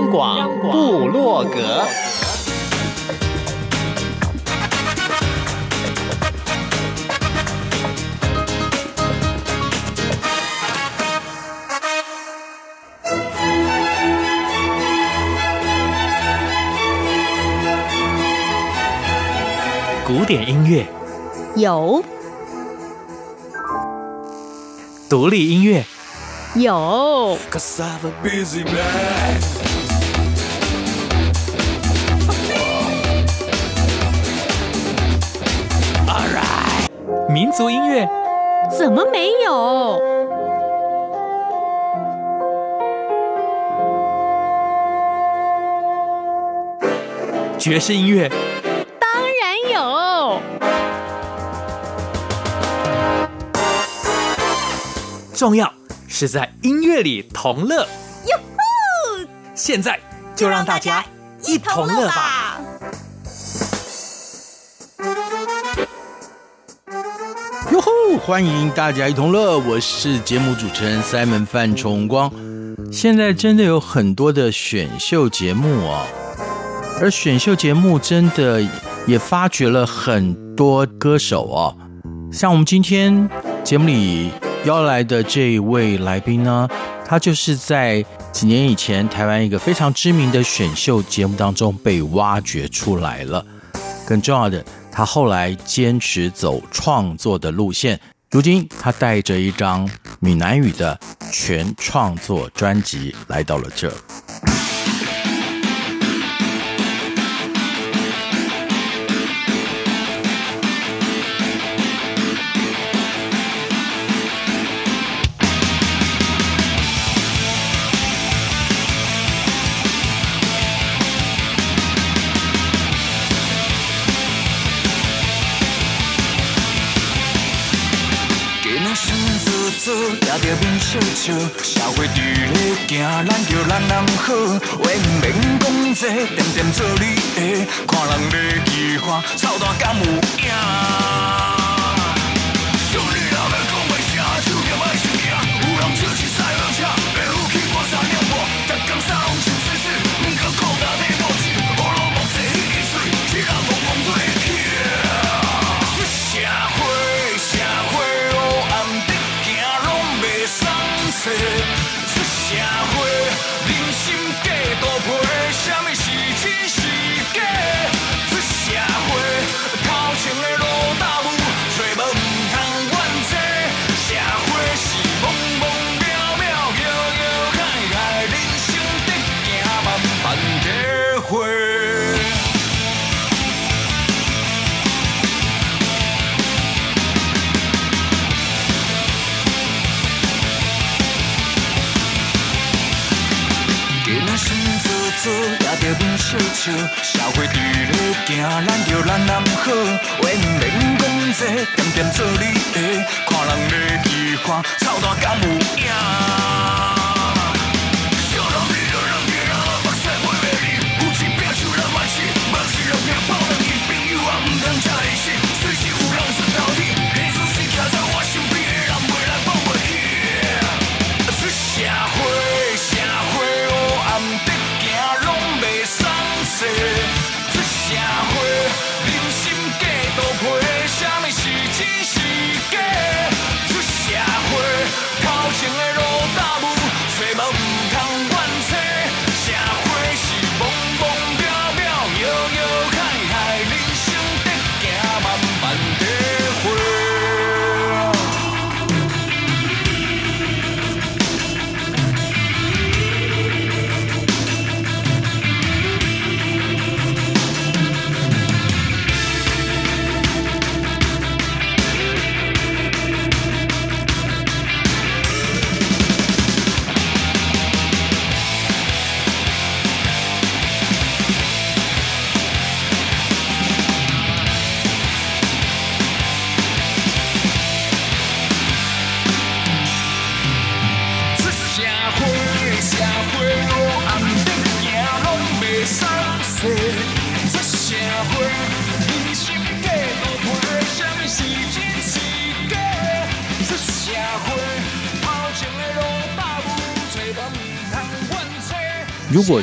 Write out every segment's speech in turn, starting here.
央广布洛格，古典音乐。有，独立音乐。有。民族音乐怎么没有？爵士音乐当然有。重要是在音乐里同乐。哟呼！现在就让大家一同乐吧。欢迎大家一同乐，我是节目主持人 Simon 范崇光。现在真的有很多的选秀节目哦，而选秀节目真的也发掘了很多歌手哦。像我们今天节目里邀来的这一位来宾呢，他就是在几年以前台湾一个非常知名的选秀节目当中被挖掘出来了。更重要的。他后来坚持走创作的路线，如今他带着一张闽南语的全创作专辑来到了这。也着面笑笑，社会伫咧行，咱叫人人好，话毋免讲多，点点做你的，看人咧奇花，草大敢有影？笑，社会伫咧行，咱着人人好，话毋免讲这，点点做你的，看人咧喜欢，草大敢有影？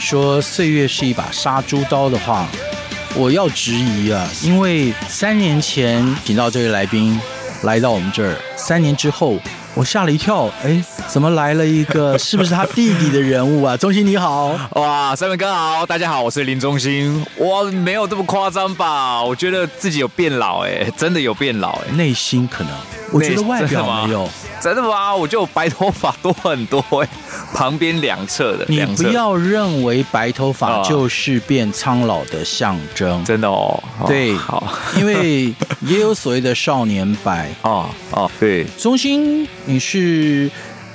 说岁月是一把杀猪刀的话，我要质疑啊，因为三年前请到这位来宾来到我们这儿，三年之后。我吓了一跳，哎，怎么来了一个？是不是他弟弟的人物啊？中兴你好，哇，三位哥好，大家好，我是林中兴。哇，没有这么夸张吧？我觉得自己有变老，哎，真的有变老，哎，内心可能，我觉得外表没有。真的吗？我就白头发多很多哎，旁边两侧的。你不要认为白头发就是变苍老的象征，真的哦。对，好，因为也有所谓的少年白 哦哦，对。中心，你是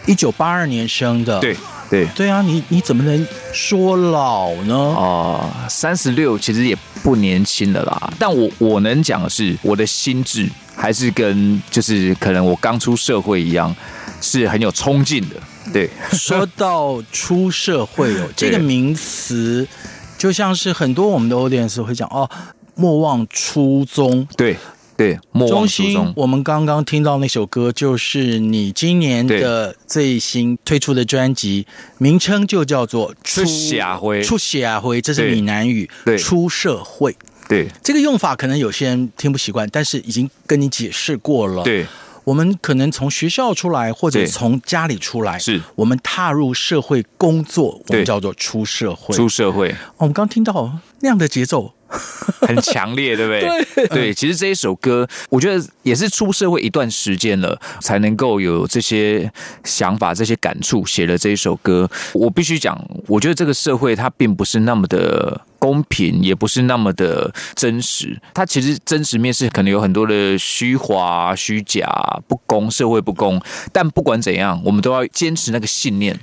一九八二年生的，对对对啊，你你怎么能说老呢？哦，三十六其实也不年轻了啦。但我我能讲的是，我的心智。还是跟就是可能我刚出社会一样，是很有冲劲的。对，说到出社会哦，这个名词就像是很多我们的 audience 会讲哦，莫忘初衷。对对，莫忘初衷。中心，我们刚刚听到那首歌，就是你今年的最新推出的专辑，名称就叫做《出社会》。出社会，这是闽南语。对，出社会。对，这个用法可能有些人听不习惯，但是已经跟你解释过了。对，我们可能从学校出来，或者从家里出来，是我们踏入社会工作，我们叫做出社会。出社会，我们刚听到那样的节奏。很强烈，对不对？对，对，其实这一首歌，我觉得也是出社会一段时间了，才能够有这些想法、这些感触，写了这一首歌。我必须讲，我觉得这个社会它并不是那么的公平，也不是那么的真实。它其实真实面是可能有很多的虚华、虚假、不公、社会不公。但不管怎样，我们都要坚持那个信念，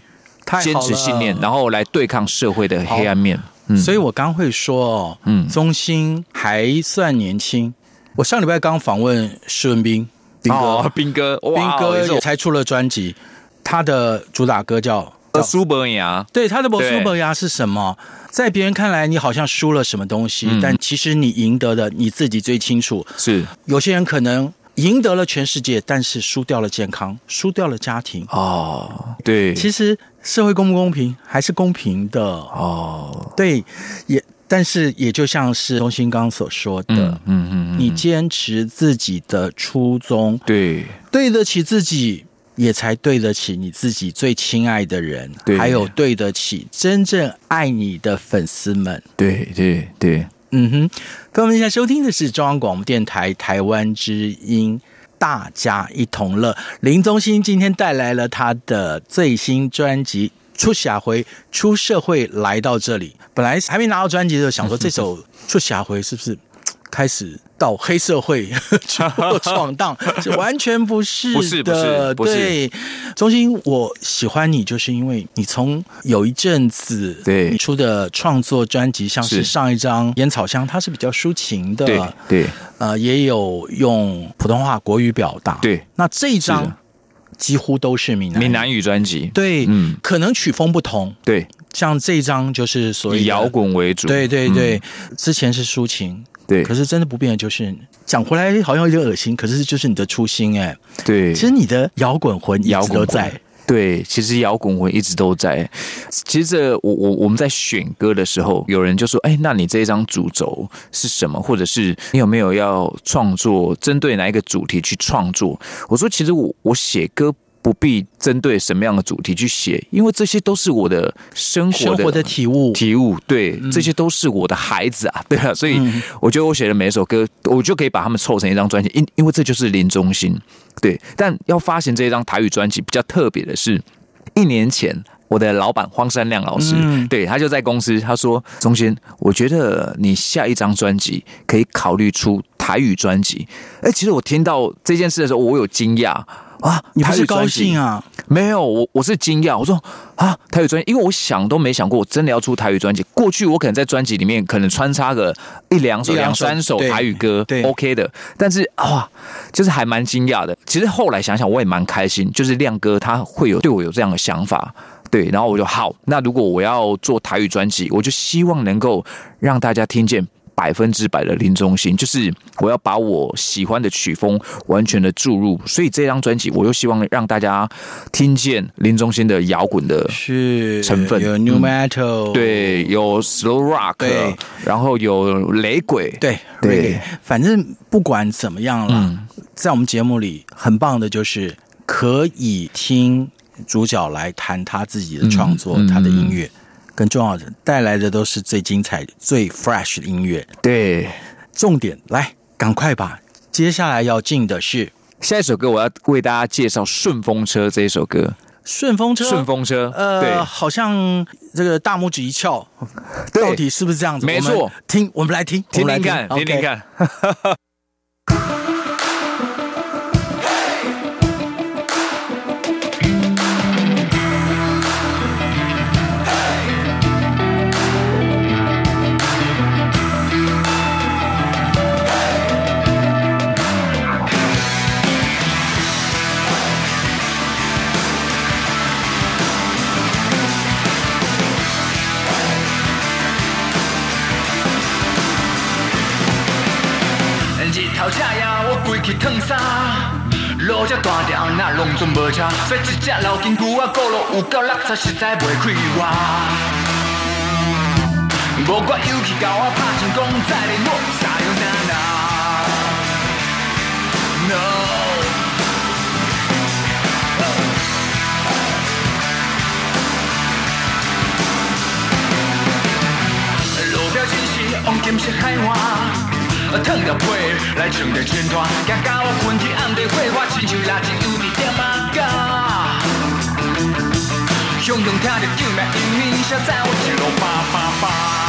坚持信念，然后来对抗社会的黑暗面。所以我刚会说，嗯，中兴还算年轻。我上礼拜刚访问施文斌，斌哥，斌哥，斌哥也才出了专辑，他的主打歌叫《苏伯牙》。对，他的《苏伯牙》是什么？在别人看来，你好像输了什么东西，但其实你赢得的你自己最清楚。是有些人可能。赢得了全世界，但是输掉了健康，输掉了家庭。哦，对，其实社会公不公平还是公平的。哦，对，也但是也就像是钟兴刚所说的，嗯嗯，嗯，你坚持自己的初衷，对，对得起自己，也才对得起你自己最亲爱的人，对，还有对得起真正爱你的粉丝们。对对对。嗯哼，朋友们现在收听的是中央广播电台台湾之音，大家一同乐。林宗兴今天带来了他的最新专辑《出社会》，出社会来到这里，本来还没拿到专辑的时候，想说这首《出社会》是不是？开始到黑社会 去闯荡，这 完全不是的。不是不是，不是对，中心，我喜欢你，就是因为你从有一阵子对你出的创作专辑，像是上一张《烟草香》，它是比较抒情的，对对，呃，也有用普通话国语表达。对，那这一张几乎都是闽南闽南语专辑。对，嗯，可能曲风不同。对，像这一张就是所以摇滚为主。对对对，之前是抒情。对，可是真的不变的就是讲回来好像有点恶心，可是就是你的初心哎。对，其实你的摇滚魂一直都在。对，其实摇滚魂一直都在。其实这我我我们在选歌的时候，有人就说：“哎，那你这一张主轴是什么？或者是你有没有要创作针对哪一个主题去创作？”我说：“其实我我写歌。”不必针对什么样的主题去写，因为这些都是我的生活的生活的体悟。体悟，对，这些都是我的孩子啊，对啊，所以我觉得我写的每一首歌，我就可以把他们凑成一张专辑，因因为这就是林中心。对，但要发行这一张台语专辑，比较特别的是，一年前我的老板荒山亮老师，嗯、对，他就在公司，他说：“中兴，我觉得你下一张专辑可以考虑出台语专辑。”哎，其实我听到这件事的时候，我有惊讶。啊，你不是高兴啊？没有，我我是惊讶。我说啊，台语专辑，因为我想都没想过，我真的要出台语专辑。过去我可能在专辑里面可能穿插个一两首、两三首台语歌对，OK 的。但是啊，就是还蛮惊讶的。其实后来想想，我也蛮开心，就是亮哥他会有对我有这样的想法，对。然后我就好，那如果我要做台语专辑，我就希望能够让大家听见。百分之百的林中心，就是我要把我喜欢的曲风完全的注入，所以这张专辑我又希望让大家听见林中心的摇滚的是成分，有 New Metal，、嗯、对，有 Slow Rock，对，然后有雷鬼，对对，对，反正不管怎么样了，嗯、在我们节目里很棒的就是可以听主角来谈他自己的创作，嗯、他的音乐。更重要的，带来的都是最精彩、最 fresh 的音乐。对，重点来，赶快吧！接下来要进的是下一首歌，我要为大家介绍《顺风车》这一首歌。顺风车，顺风车，呃，对，好像这个大拇指一翘，到底是不是这样子？没错，听，我们来听，听听看，听听看。去烫衫，路这大条，哪拢总无车。说一只老金龟仔，过路有够落差，实在袂开我。无我勇气，甲我拍成功，再来我撒悠那那。No，路标真是黄金色海岸。烫着被来穿着全团，行到昏天暗地，火花亲像蜡烛，有一点仔假。雄雄听着救命音乐声，在我一路叭叭叭。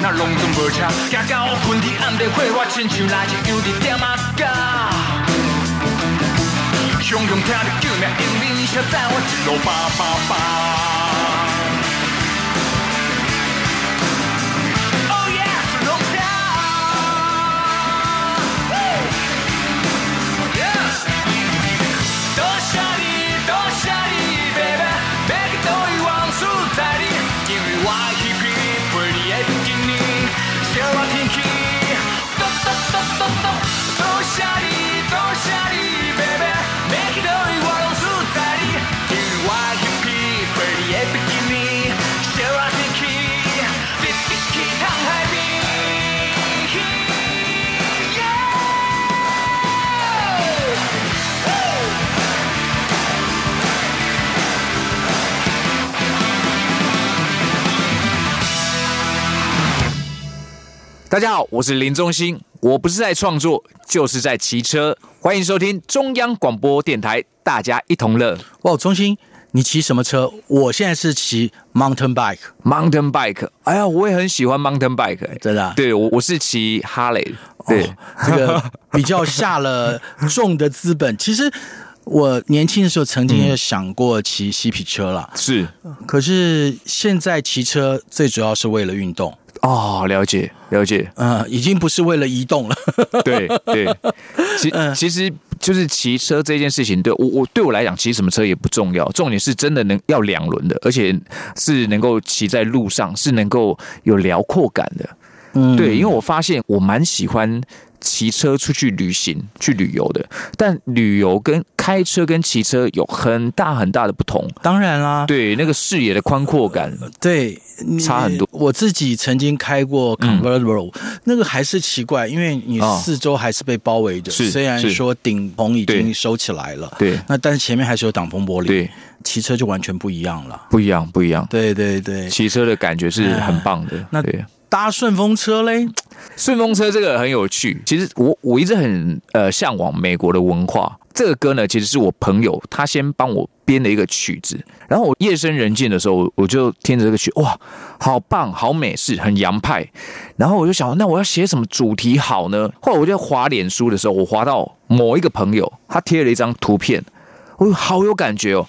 那，拢总无车，行到昏天暗地，火花亲像蜡烛，有一点仔假。雄雄听着救命音铃声，载我一路叭叭叭。大家好，我是林中兴，我不是在创作，就是在骑车。欢迎收听中央广播电台，大家一同乐。哇，中兴，你骑什么车？我现在是骑 mountain bike。mountain bike，哎呀，我也很喜欢 mountain bike，真的、啊。对，我我是骑哈雷。对、哦，这个比较下了重的资本。其实我年轻的时候曾经也想过骑嬉皮车了，是。可是现在骑车最主要是为了运动。哦，了解了解，嗯，已经不是为了移动了。对对，其其实就是骑车这件事情，对我我对我来讲，骑什么车也不重要，重点是真的能要两轮的，而且是能够骑在路上，是能够有辽阔感的。嗯，对，因为我发现我蛮喜欢骑车出去旅行、去旅游的，但旅游跟开车跟骑车有很大很大的不同。当然啦，对那个视野的宽阔感，对，差很多。我自己曾经开过 convertible，、嗯、那个还是奇怪，因为你四周还是被包围的。是、哦，虽然说顶棚已经收起来了，对，那但是前面还是有挡风玻璃。对，骑车就完全不一样了，不一样，不一样。对对对，骑车的感觉是很棒的。那对。搭顺风车嘞，顺风车这个很有趣。其实我我一直很呃向往美国的文化。这个歌呢，其实是我朋友他先帮我编的一个曲子，然后我夜深人静的时候，我就听着这个曲，哇，好棒，好美式，很洋派。然后我就想，那我要写什么主题好呢？后来我就滑脸书的时候，我滑到某一个朋友，他贴了一张图片，我好有感觉哦。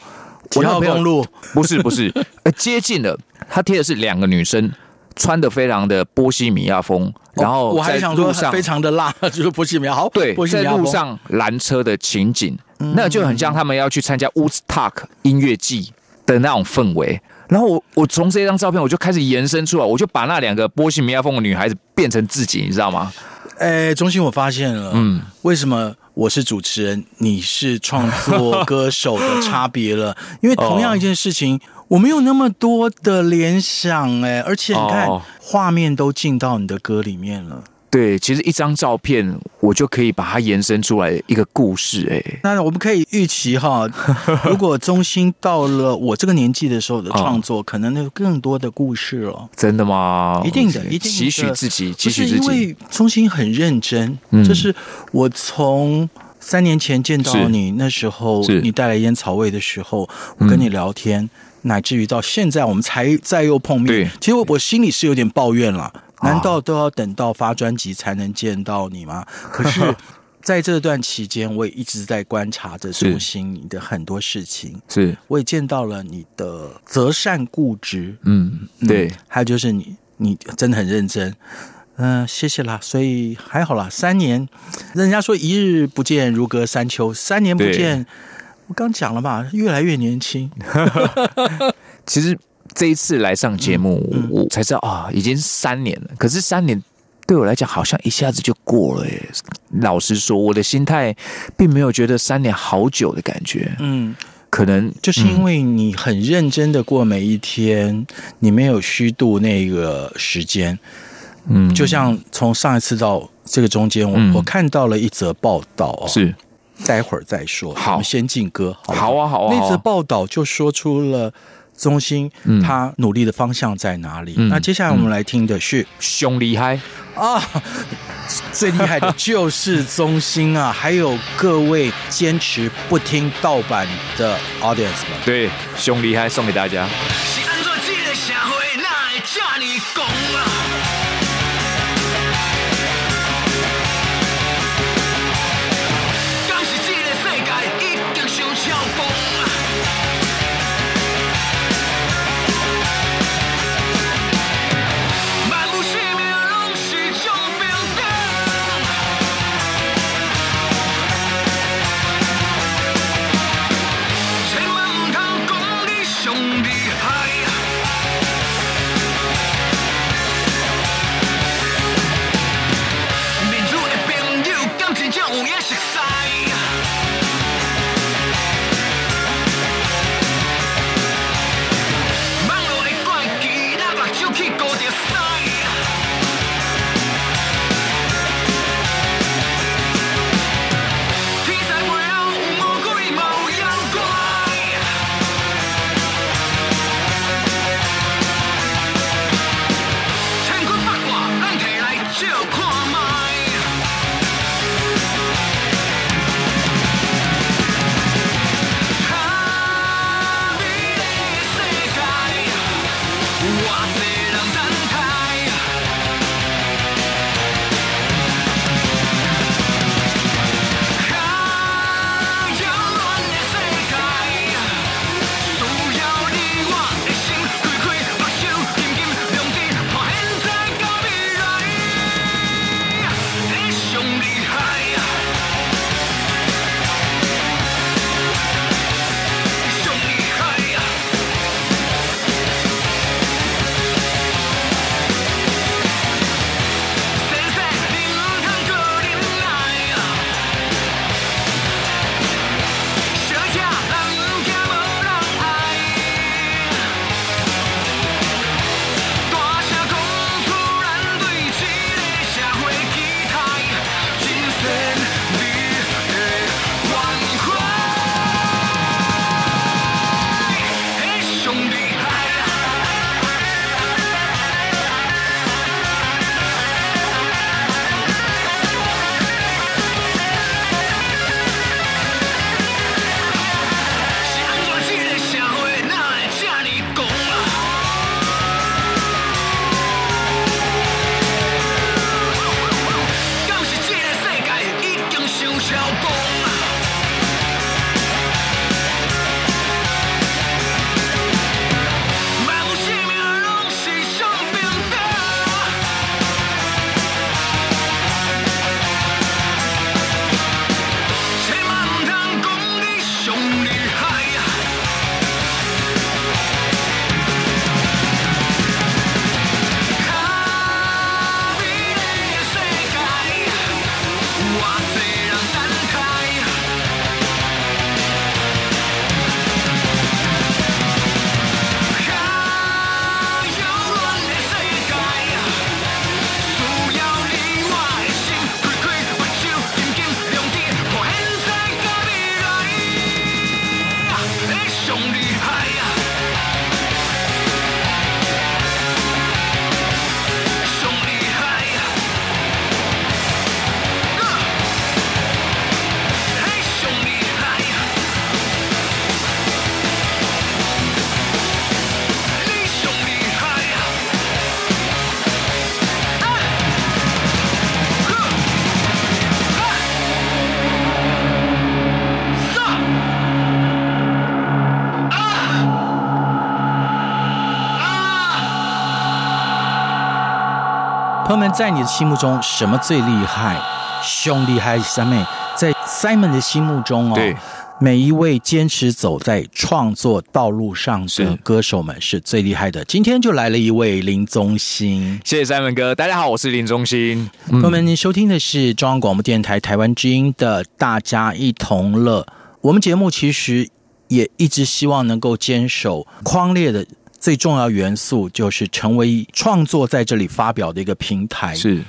我号公路？不是不是，呃，接近了。他贴的是两个女生。穿的非常的波西米亚风，然后我还想说非常的辣，就是波西米亚。好，对，在路上拦车的情景，那就很像他们要去参加 Woodstock 音乐季的那种氛围。然后我我从这张照片我就开始延伸出来，我就把那两个波西米亚风的女孩子变成自己，你知道吗？哎，中心我发现了，嗯，为什么我是主持人，你是创作歌手的差别了？因为同样一件事情。我没有那么多的联想哎，而且你看、哦、画面都进到你的歌里面了。对，其实一张照片我就可以把它延伸出来一个故事哎。那我们可以预期哈，如果中心到了我这个年纪的时候的创作，哦、可能有更多的故事了。真的吗？一定的，一定的。期许自己，期许自己。因为中心很认真，嗯、就是我从三年前见到你那时候，你带来烟草味的时候，我跟你聊天。嗯乃至于到现在，我们才再又碰面。对，其实我我心里是有点抱怨了。难道都要等到发专辑才能见到你吗？可是，在这段期间，我也一直在观察着中兴你的很多事情。是，我也见到了你的择善固执。嗯，对。嗯，还有就是你，你真的很认真。嗯，呃，谢谢啦。所以还好啦，三年，人家说一日不见如隔三秋，三年不见。我刚讲了嘛，越来越年轻。其实这一次来上节目，嗯嗯、我才知道啊，已经三年了。可是三年对我来讲，好像一下子就过了耶。老实说，我的心态并没有觉得三年好久的感觉。嗯，可能就是因为你很认真的过每一天，嗯、你没有虚度那个时间。嗯，就像从上一次到这个中间，我、嗯、我看到了一则报道是。待会儿再说，好，我们先进歌。好，好啊，好啊。那则报道就说出了中心他努力的方向在哪里。嗯、那接下来我们来听的是《熊厉害》啊，最厉害的就是中心啊，还有各位坚持不听盗版的 audience 们，对，《熊厉害》送给大家。What's 在你的心目中，什么最厉害？兄弟还是三妹？在 Simon 的心目中哦，对，每一位坚持走在创作道路上的歌手们是最厉害的。今天就来了一位林宗兴，谢谢 Simon 哥，大家好，我是林宗兴。朋友们，您收听的是中央广播电台台湾之音的《大家一同乐》。我们节目其实也一直希望能够坚守框列的最重要元素，就是成为创作在这里发表的一个平台。是。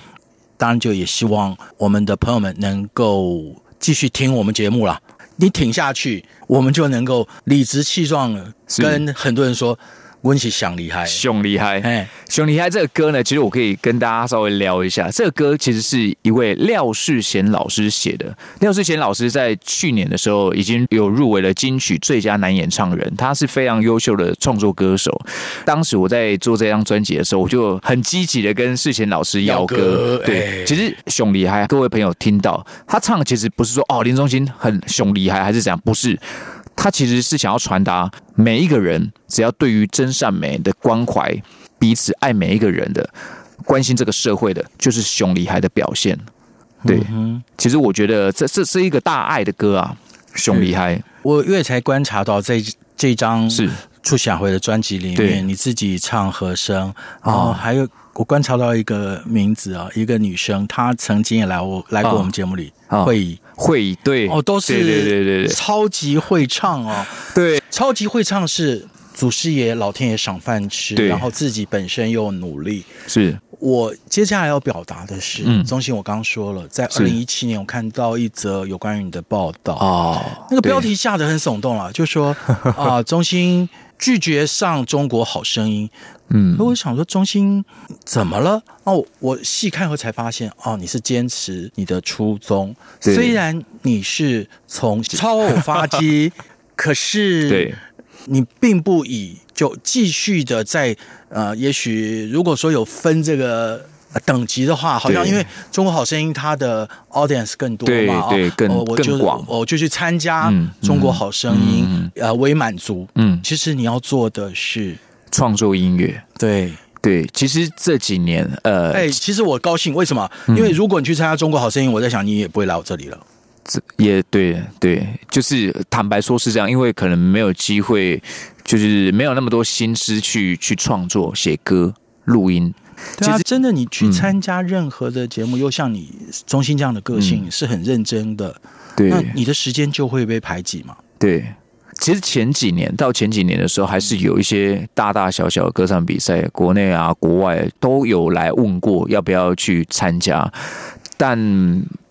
当然，就也希望我们的朋友们能够继续听我们节目了。你挺下去，我们就能够理直气壮的跟很多人说。温习想厉害，熊厉害，哎，熊厉害！这个歌呢，其实我可以跟大家稍微聊一下。这个歌其实是一位廖世贤老师写的。廖世贤老师在去年的时候已经有入围了金曲最佳男演唱人，他是非常优秀的创作歌手。当时我在做这张专辑的时候，我就很积极的跟世贤老师邀歌。对，其实熊厉害，各位朋友听到他唱的，其实不是说哦林宗兴很熊厉害还是怎样，不是。他其实是想要传达每一个人，只要对于真善美的关怀，彼此爱每一个人的，关心这个社会的，就是熊厉害的表现。对，嗯、其实我觉得这这是一个大爱的歌啊，熊厉害。我因为才观察到这这张是。出想回的专辑里面，你自己唱和声，然后还有。我观察到一个名字啊，一个女生，她曾经也来我来过我们节目里，慧仪，慧仪，对，哦，都是对对对对对，超级会唱哦，对，超级会唱是祖师爷老天爷赏饭吃，然后自己本身又努力。是我接下来要表达的是，嗯，宗兴，我刚刚说了，在二零一七年，我看到一则有关于你的报道哦，那个标题下得很耸动了，就说 啊，中心拒绝上中国好声音。嗯，我想说，中心怎么了？哦，我细看后才发现，哦，你是坚持你的初衷。虽然你是从超偶发机，可是对，你并不以就继续的在呃，也许如果说有分这个等级的话，好像因为中国好声音它的 audience 更多嘛，对，对，更我就更广，我就去参加中国好声音，嗯嗯、呃，为满足。嗯，其实你要做的是。创作音乐，对对，其实这几年，呃，哎，其实我高兴，为什么？因为如果你去参加《中国好声音》，我在想你也不会来我这里了。这也对对，就是坦白说是这样，因为可能没有机会，就是没有那么多心思去去创作、写歌、录音。对啊，其实真的，你去参加任何的节目，嗯、又像你中心这样的个性，是很认真的，嗯、对，那你的时间就会被排挤嘛？对。其实前几年到前几年的时候，还是有一些大大小小的歌唱比赛，国内啊、国外都有来问过要不要去参加。但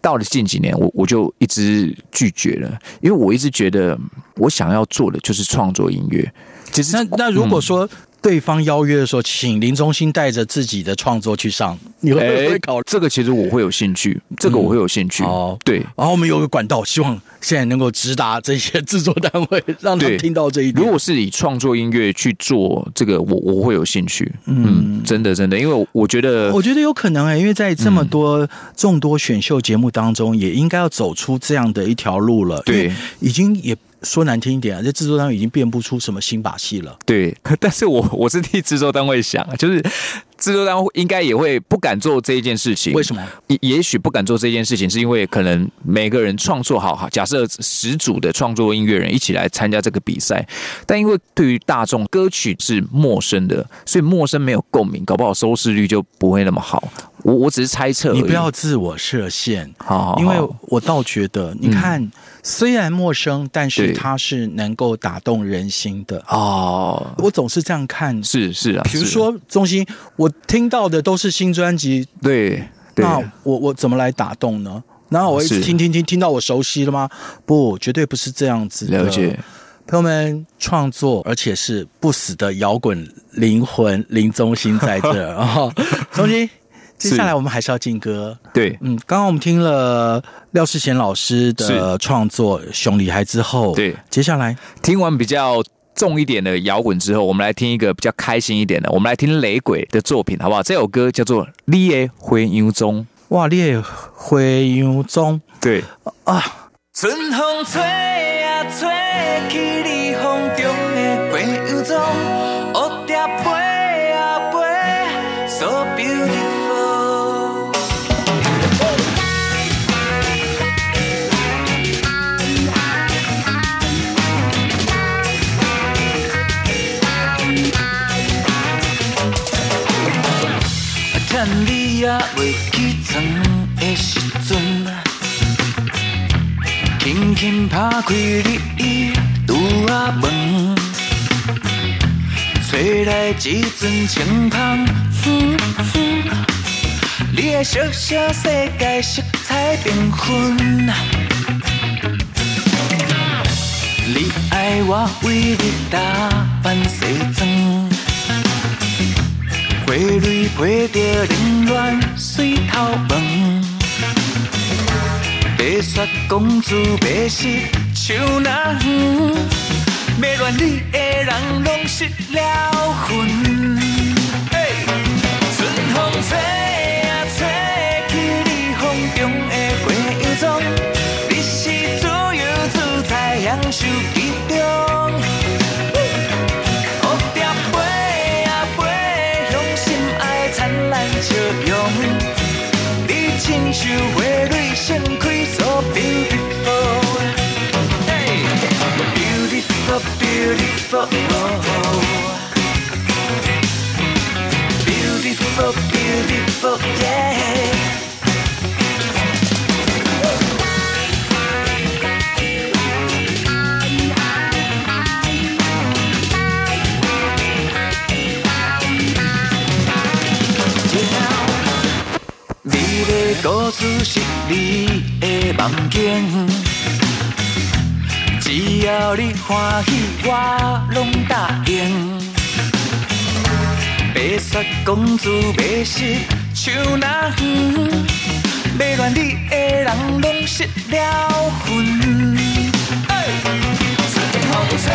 到了近几年，我我就一直拒绝了，因为我一直觉得我想要做的就是创作音乐。其实那那如果说。嗯对方邀约的时候，请林中兴带着自己的创作去上，你会不会考虑？这个其实我会有兴趣，这个我会有兴趣。哦、嗯，对。然后我们有个管道，希望现在能够直达这些制作单位，让他们听到这一点。如果是以创作音乐去做这个，我我会有兴趣。嗯，嗯，真的真的，因为我觉得，我觉得有可能哎、欸，因为在这么多众多选秀节目当中，也应该要走出这样的一条路了。对，已经也。说难听一点啊，这制作单位已经变不出什么新把戏了。对，但是我 我是替制作单位想，就是制作单位应该也会不敢做这一件事情。为什么？也也许不敢做这件事情，是因为可能每个人创作好哈，假设十组的创作音乐人一起来参加这个比赛，但因为对于大众歌曲是陌生的，所以陌生没有共鸣，搞不好收视率就不会那么好。我我只是猜测，你不要自我设限。好，好，因为我倒觉得，你看。嗯虽然陌生，但是它是能够打动人心的哦。我总是这样看，是是啊。比如说中心，我听到的都是新专辑，对，那我我怎么来打动呢？然后我一直听听听，听到我熟悉了吗？不，绝对不是这样子的。了解，朋友们，创作而且是不死的摇滚灵魂林 中心在这啊，宗兴。接下来我们还是要进歌，对，嗯，刚刚我们听了廖世贤老师的创作《熊女孩》之后，对，接下来听完比较重一点的摇滚之后，我们来听一个比较开心一点的，我们来听雷鬼的作品，好不好？这首歌叫做《你的花样中》，哇，你的花样中，对。啊。春风吹啊吹去你风中的花样中，轻轻拍开你拄仔门，吹来一阵清风，嗯嗯，你的小小世界色彩缤纷，你爱我为你打扮西装。花蕊配着冷暖水头毛，白雪公主白色像那远，要恋你的人拢失了魂。春风吹啊吹去你风中的花样妆，你是自由自在享受其中。笑 beautiful，beautiful beautiful，beautiful beautiful yeah。故事是你的梦境，只要你欢喜，我拢答应。白雪公主白色像那远，要恋你的人拢失了魂。春风吹，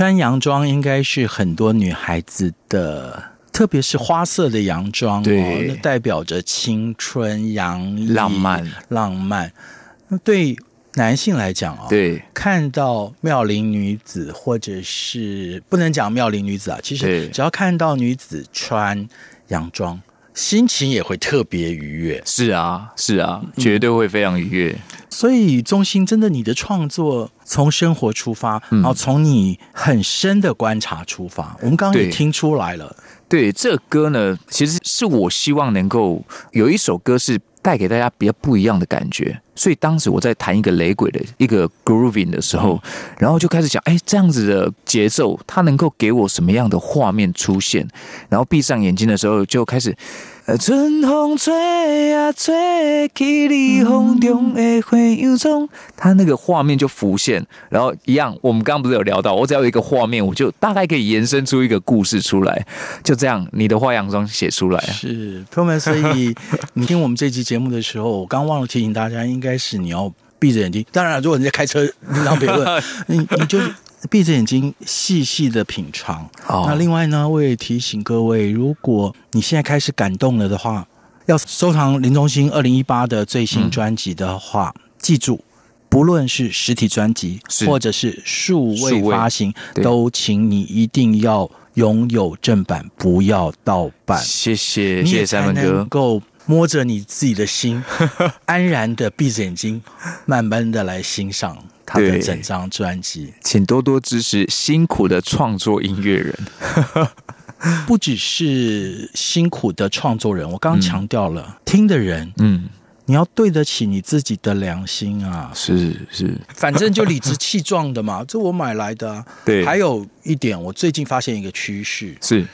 穿洋装应该是很多女孩子的，特别是花色的洋装，对，那代表着青春、洋溢、浪漫、浪漫。那对男性来讲啊，对，看到妙龄女子，或者是不能讲妙龄女子啊，其实只要看到女子穿洋装，心情也会特别愉悦。是啊，是啊，绝对会非常愉悦。嗯所以，宗兴真的，你的创作从生活出发，然后从你很深的观察出发，我们刚刚也听出来了。对，对这个歌呢，其实是我希望能够有一首歌是带给大家比较不一样的感觉。所以当时我在弹一个雷鬼的一个 grooving 的时候，然后就开始想，哎，这样子的节奏，它能够给我什么样的画面出现？然后闭上眼睛的时候，就开始。呃春风吹啊吹，起你风中的花样妆，他那个画面就浮现，然后一样，我们刚刚不是有聊到，我只要有一个画面，我就大概可以延伸出一个故事出来，就这样，你的花样妆写出来啊。是，朋友们，所以你听我们这期节目的时候，我刚忘了提醒大家，应该是你要闭着眼睛。当然，如果你在开车，另当别论，你 你就。闭着眼睛细细的品尝。好，那另外呢，我也提醒各位，如果你现在开始感动了的话，要收藏林中兴二零一八的最新专辑的话，嗯、记住，不论是实体专辑或者是数位发行，都请你一定要拥有正版，不要盗版。谢谢，谢谢三文哥，能够摸着你自己的心，安然的闭着眼睛，慢慢的来欣赏。他的整张专辑。请多多支持辛苦的创作音乐人。不只是辛苦的创作人，我刚刚强调了，听的人，嗯，你要对得起你自己的良心啊！是是，反正就理直气壮的嘛，这我买来的啊。对，还有一点，我最近发现一个趋势，是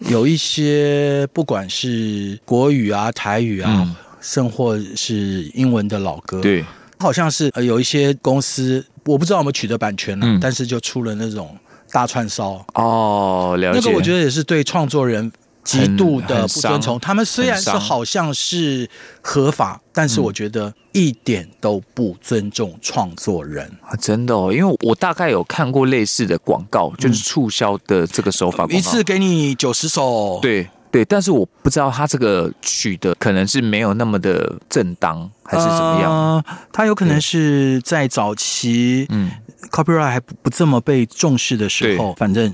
有一些不管是国语啊、台语啊，嗯甚或是英文的老歌，对，好像是呃有一些公司，我不知道有没有取得版权了、嗯但是就出了那种大串烧，哦，了解。那个我觉得也是对创作人极度的不尊很重。他们虽然是好像是合法，但是我觉得一点都不尊重创作人。啊，真的哦，因为我大概有看过类似的广告，就是促销的这个手法一次给你九十首，对对，但是我不知道他这个取的可能是没有那么的正当，还是怎么样？呃，他有可能是在早期，嗯，copyright 还不不这么被重视的时候，反正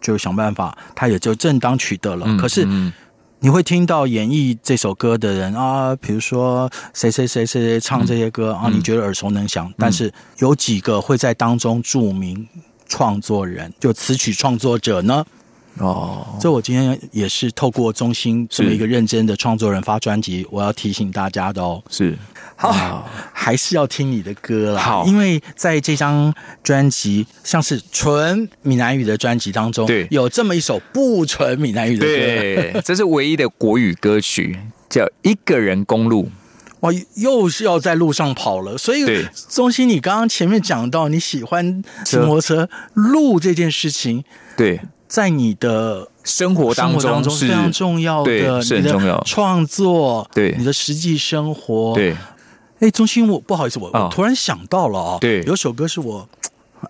就想办法，他也就正当取得了。嗯可是嗯。你会听到演绎这首歌的人啊，比如说谁谁谁谁谁唱这些歌、啊，嗯。你觉得耳熟能详，但是有几个会在当中注明创作人，就词曲创作者呢？哦，这我今天也是透过中心这么一个认真的创作人发专辑，我要提醒大家的哦。是好，还是要听你的歌啦。好因为在这张专辑，像是纯闽南语的专辑当中，对有这么一首不纯闽南语的歌，对，这是唯一的国语歌曲，叫《一个人公路》。哇，又是要在路上跑了。所以，中心，你刚刚前面讲到你喜欢骑摩托车路这件事情，对，在你的生活当中中是非常重要的，对是很重要。你的创作，对。你的实际生活，对，哎，中心，我不好意思，我、哦我突然想到了哦，对。有首歌是我，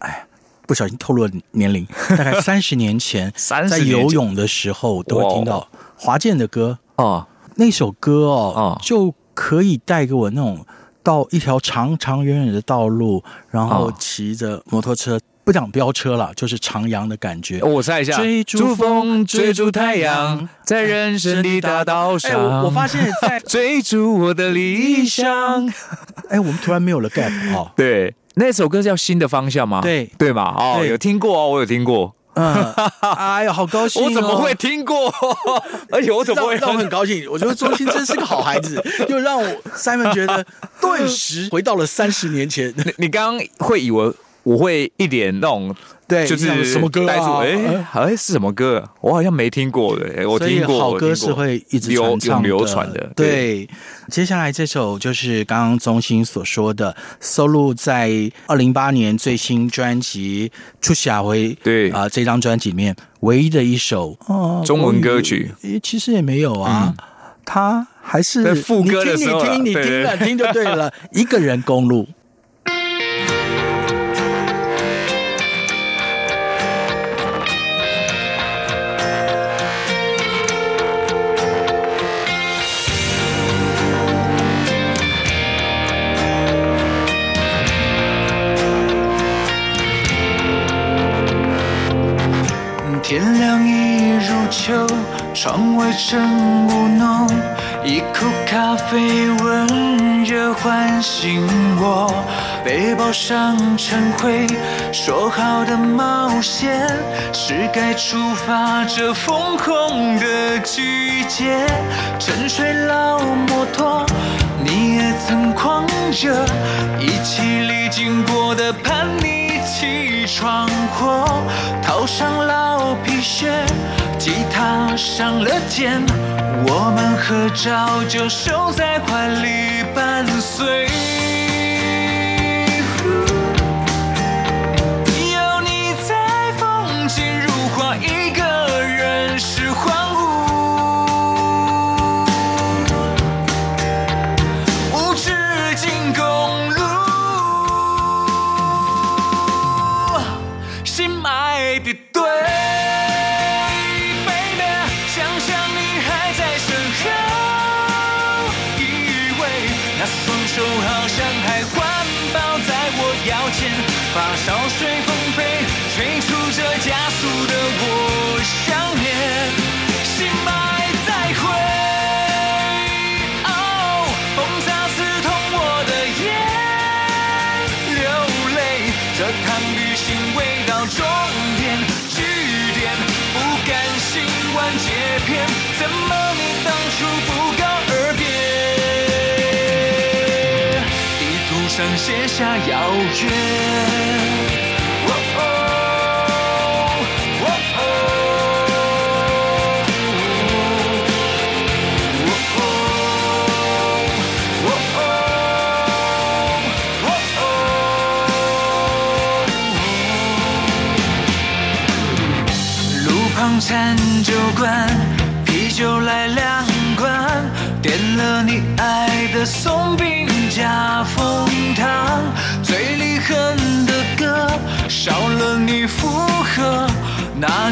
哎，不小心透露了年龄，大概三十年前，30在游泳的时候都会听到华健的歌，哦，那首歌哦，哦就可以带给我那种到一条长长远远的道路，然后哦骑着摩托车，不讲飙车了，就是徜徉的感觉。我猜一下，追逐风追逐太阳，在人生的大道哎，上。我我发现在 追逐我的理想。哎，我们突然没有了 gap 哦。对，那首歌叫《新的方向》吗？对对嘛？哦，有听过哦，我有听过。嗯，哎呀，好高兴、哦！我怎么会听过？而且我怎么会让让我很高兴？我觉得周星真是个好孩子，又让我 Simon 觉得顿时回到了三十年前。你你刚刚会以为我会一脸那种对，就是什么歌啊？哎哎是什么歌？我好像没听过的。哎我听过，好歌是会一直流传唱流传的。对，接下来这首就是刚刚中心所说的，收录在二零零八年最新专辑《出下回》对啊、这张专辑里面唯一的一首、哦、中文歌曲国语诶其实也没有啊。它还是副歌的时候你听，你听，你听了，听就对了。一个人公路。天亮已入秋，窗外晨雾浓，一口咖啡温热唤醒我，背包上尘灰，说好的冒险是该出发这疯狂的季节，沉睡老摩托，曾狂热，一起历经过的叛逆。起闯祸，套上老皮靴，吉他上了肩，我们合照就守在怀里伴随。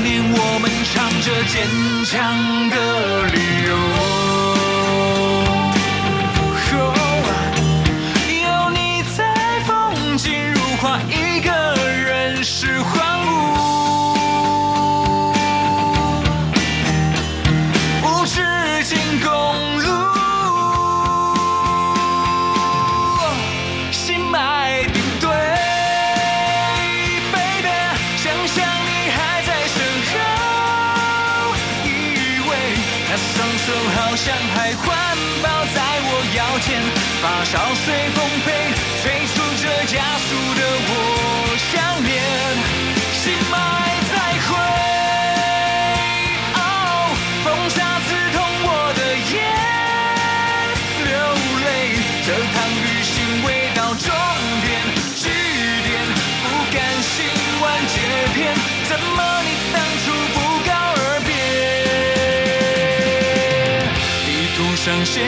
年我们唱着坚强的理由。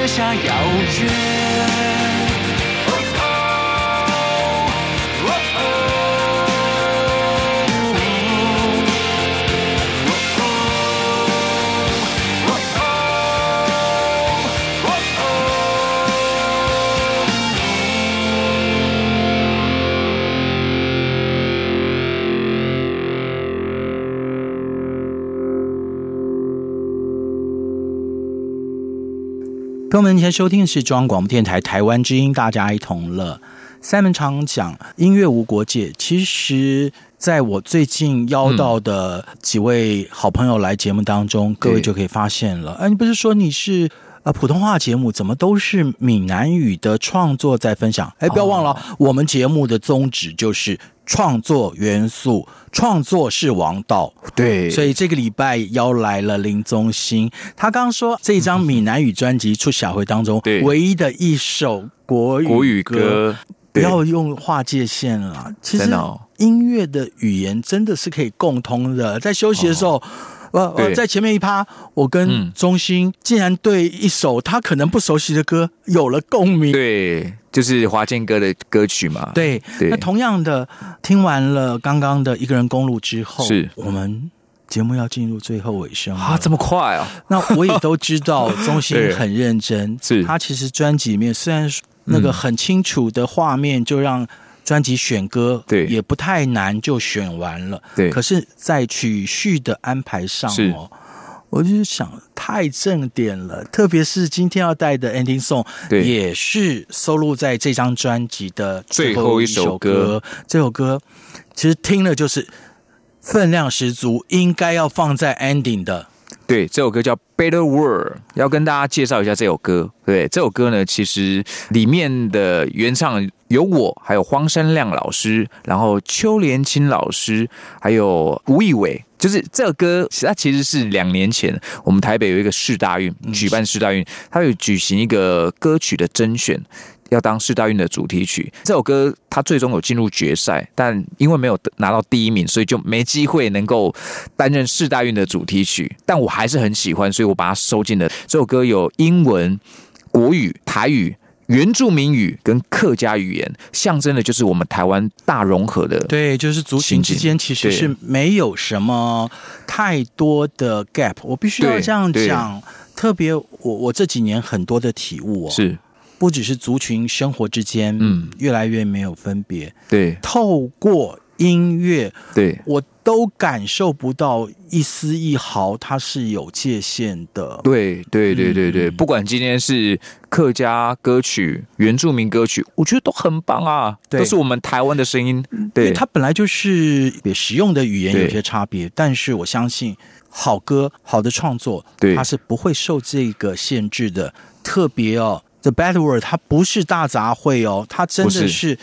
下邀约。朋友们，今天收听的是中央广播电台台湾之音，大家一同乐。三门常讲音乐无国界，其实在我最近邀到的几位好朋友来节目当中，嗯、各位就可以发现了。哎，你不是说你是呃普通话节目，怎么都是闽南语的创作在分享？哎，不要忘了，哦、我们节目的宗旨就是。创作元素，创作是王道。对，所以这个礼拜邀来了林宗兴。他刚刚说这张闽南语专辑出小会当中，对，唯一的一首国语国语歌，不要用划界线了。其实音乐的语言真的是可以共通的。在休息的时候。哦呃呃，在前面一趴，我跟钟欣竟然对一首他可能不熟悉的歌有了共鸣。对，就是华健哥的歌曲嘛。对，对，那同样的，听完了刚刚的一个人公路之后，是我们节目要进入最后尾声啊，这么快啊？那我也都 知道，钟欣很认真。是他其实专辑里面虽然那个很清楚的画面，就让。专辑选歌对也不太难，就选完了。对，可是，在曲序的安排上哦，我就是想太正点了。特别是今天要带的 ending song，对，也是收录在这张专辑的最后一首歌。这首歌其实听了就是分量十足，应该要放在 ending 的。对，这首歌叫《Better World》，要跟大家介绍一下这首歌。对，这首歌呢，其实里面的原唱有我，还有荒山亮老师，然后邱连青老师，还有吴义伟。就是这首歌，它其实是两年前我们台北有一个世大运，举办世大运，它有举行一个歌曲的甄选。要当世大运的主题曲，这首歌它最终有进入决赛，但因为没有拿到第一名，所以就没机会能够担任世大运的主题曲。但我还是很喜欢，所以我把它收进了。这首歌有英文、国语、台语、原住民语跟客家语言，象征的就是我们台湾大融合的。对，就是族群之间其实是没有什么太多的 gap。我必须要这样讲，特别我我这几年很多的体悟哦，是。不只是族群生活之间，嗯，越来越没有分别。对，透过音乐，对我都感受不到一丝一毫，它是有界限的。对对对对对，不管今天是客家歌曲、原住民歌曲，我觉得都很棒啊，对都是我们台湾的声音。对，它本来就是使用的语言有些差别，但是我相信好歌、好的创作，对，它是不会受这个限制的。特别哦，The Bad Word 它不是大杂烩哦，它真的是。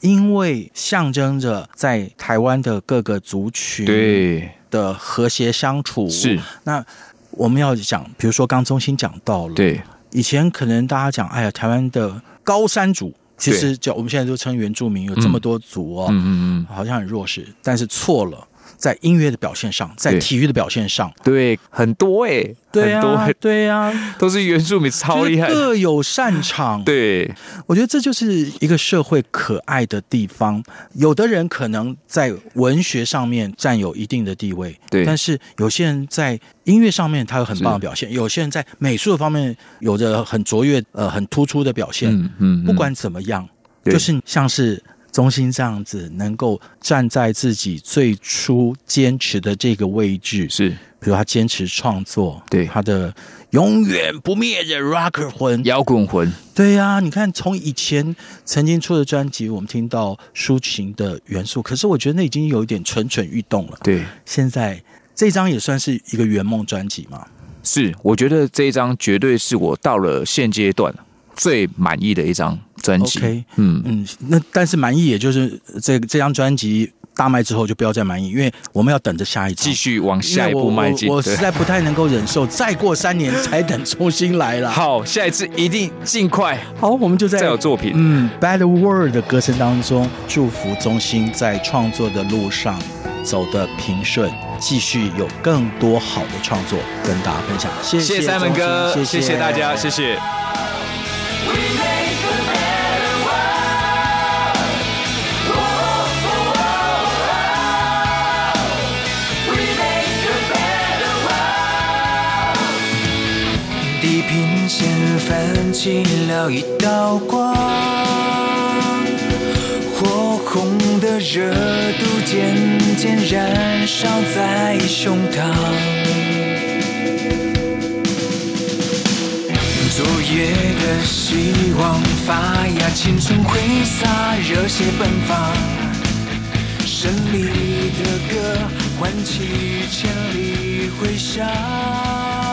因为象征着在台湾的各个族群对。的和谐相处。是，那我们要讲，比如说刚中心讲到了，对，以前可能大家讲，哎呀，台湾的高山族，其实叫我们现在都称原住民，有这么多族哦，嗯嗯嗯，好像很弱势，但是错了。在音乐的表现上，在体育的表现上，对，对很多哎、欸，对啊，对呀、啊，都是原住民超厉害，各有擅长。对，我觉得这就是一个社会可爱的地方。有的人可能在文学上面占有一定的地位，对，但是有些人在音乐上面他有很棒的表现，有些人在美术方面有着很卓越、呃很突出的表现。嗯嗯，不管怎么样，就是像是。中心这样子能够站在自己最初坚持的这个位置，是，比如他坚持创作，对他的永远不灭的 rocker 魂、摇滚魂，对呀、啊，你看从以前曾经出的专辑，我们听到抒情的元素，可是我觉得那已经有一点蠢蠢欲动了。对，现在这张也算是一个圆梦专辑嘛？是，我觉得这一张绝对是我到了现阶段最满意的一张。专辑，okay, 嗯嗯，那但是满意，也就是这这张专辑大卖之后就不要再满意，因为我们要等着下一张，继续往下一步迈进。我实在不太能够忍受再过三年才等重新来了。好，下一次一定尽快。好，我们就在再有作品，嗯，Bad Word 的歌声当中，祝福中心在创作的路上走得平顺，继续有更多好的创作跟大家分享。谢谢三门哥，谢谢大家，谢谢。泛起了一道光，火红的热度渐渐燃烧在胸膛。昨夜的希望发芽，青春挥洒，热血奔放。胜利的歌唤起千里回响。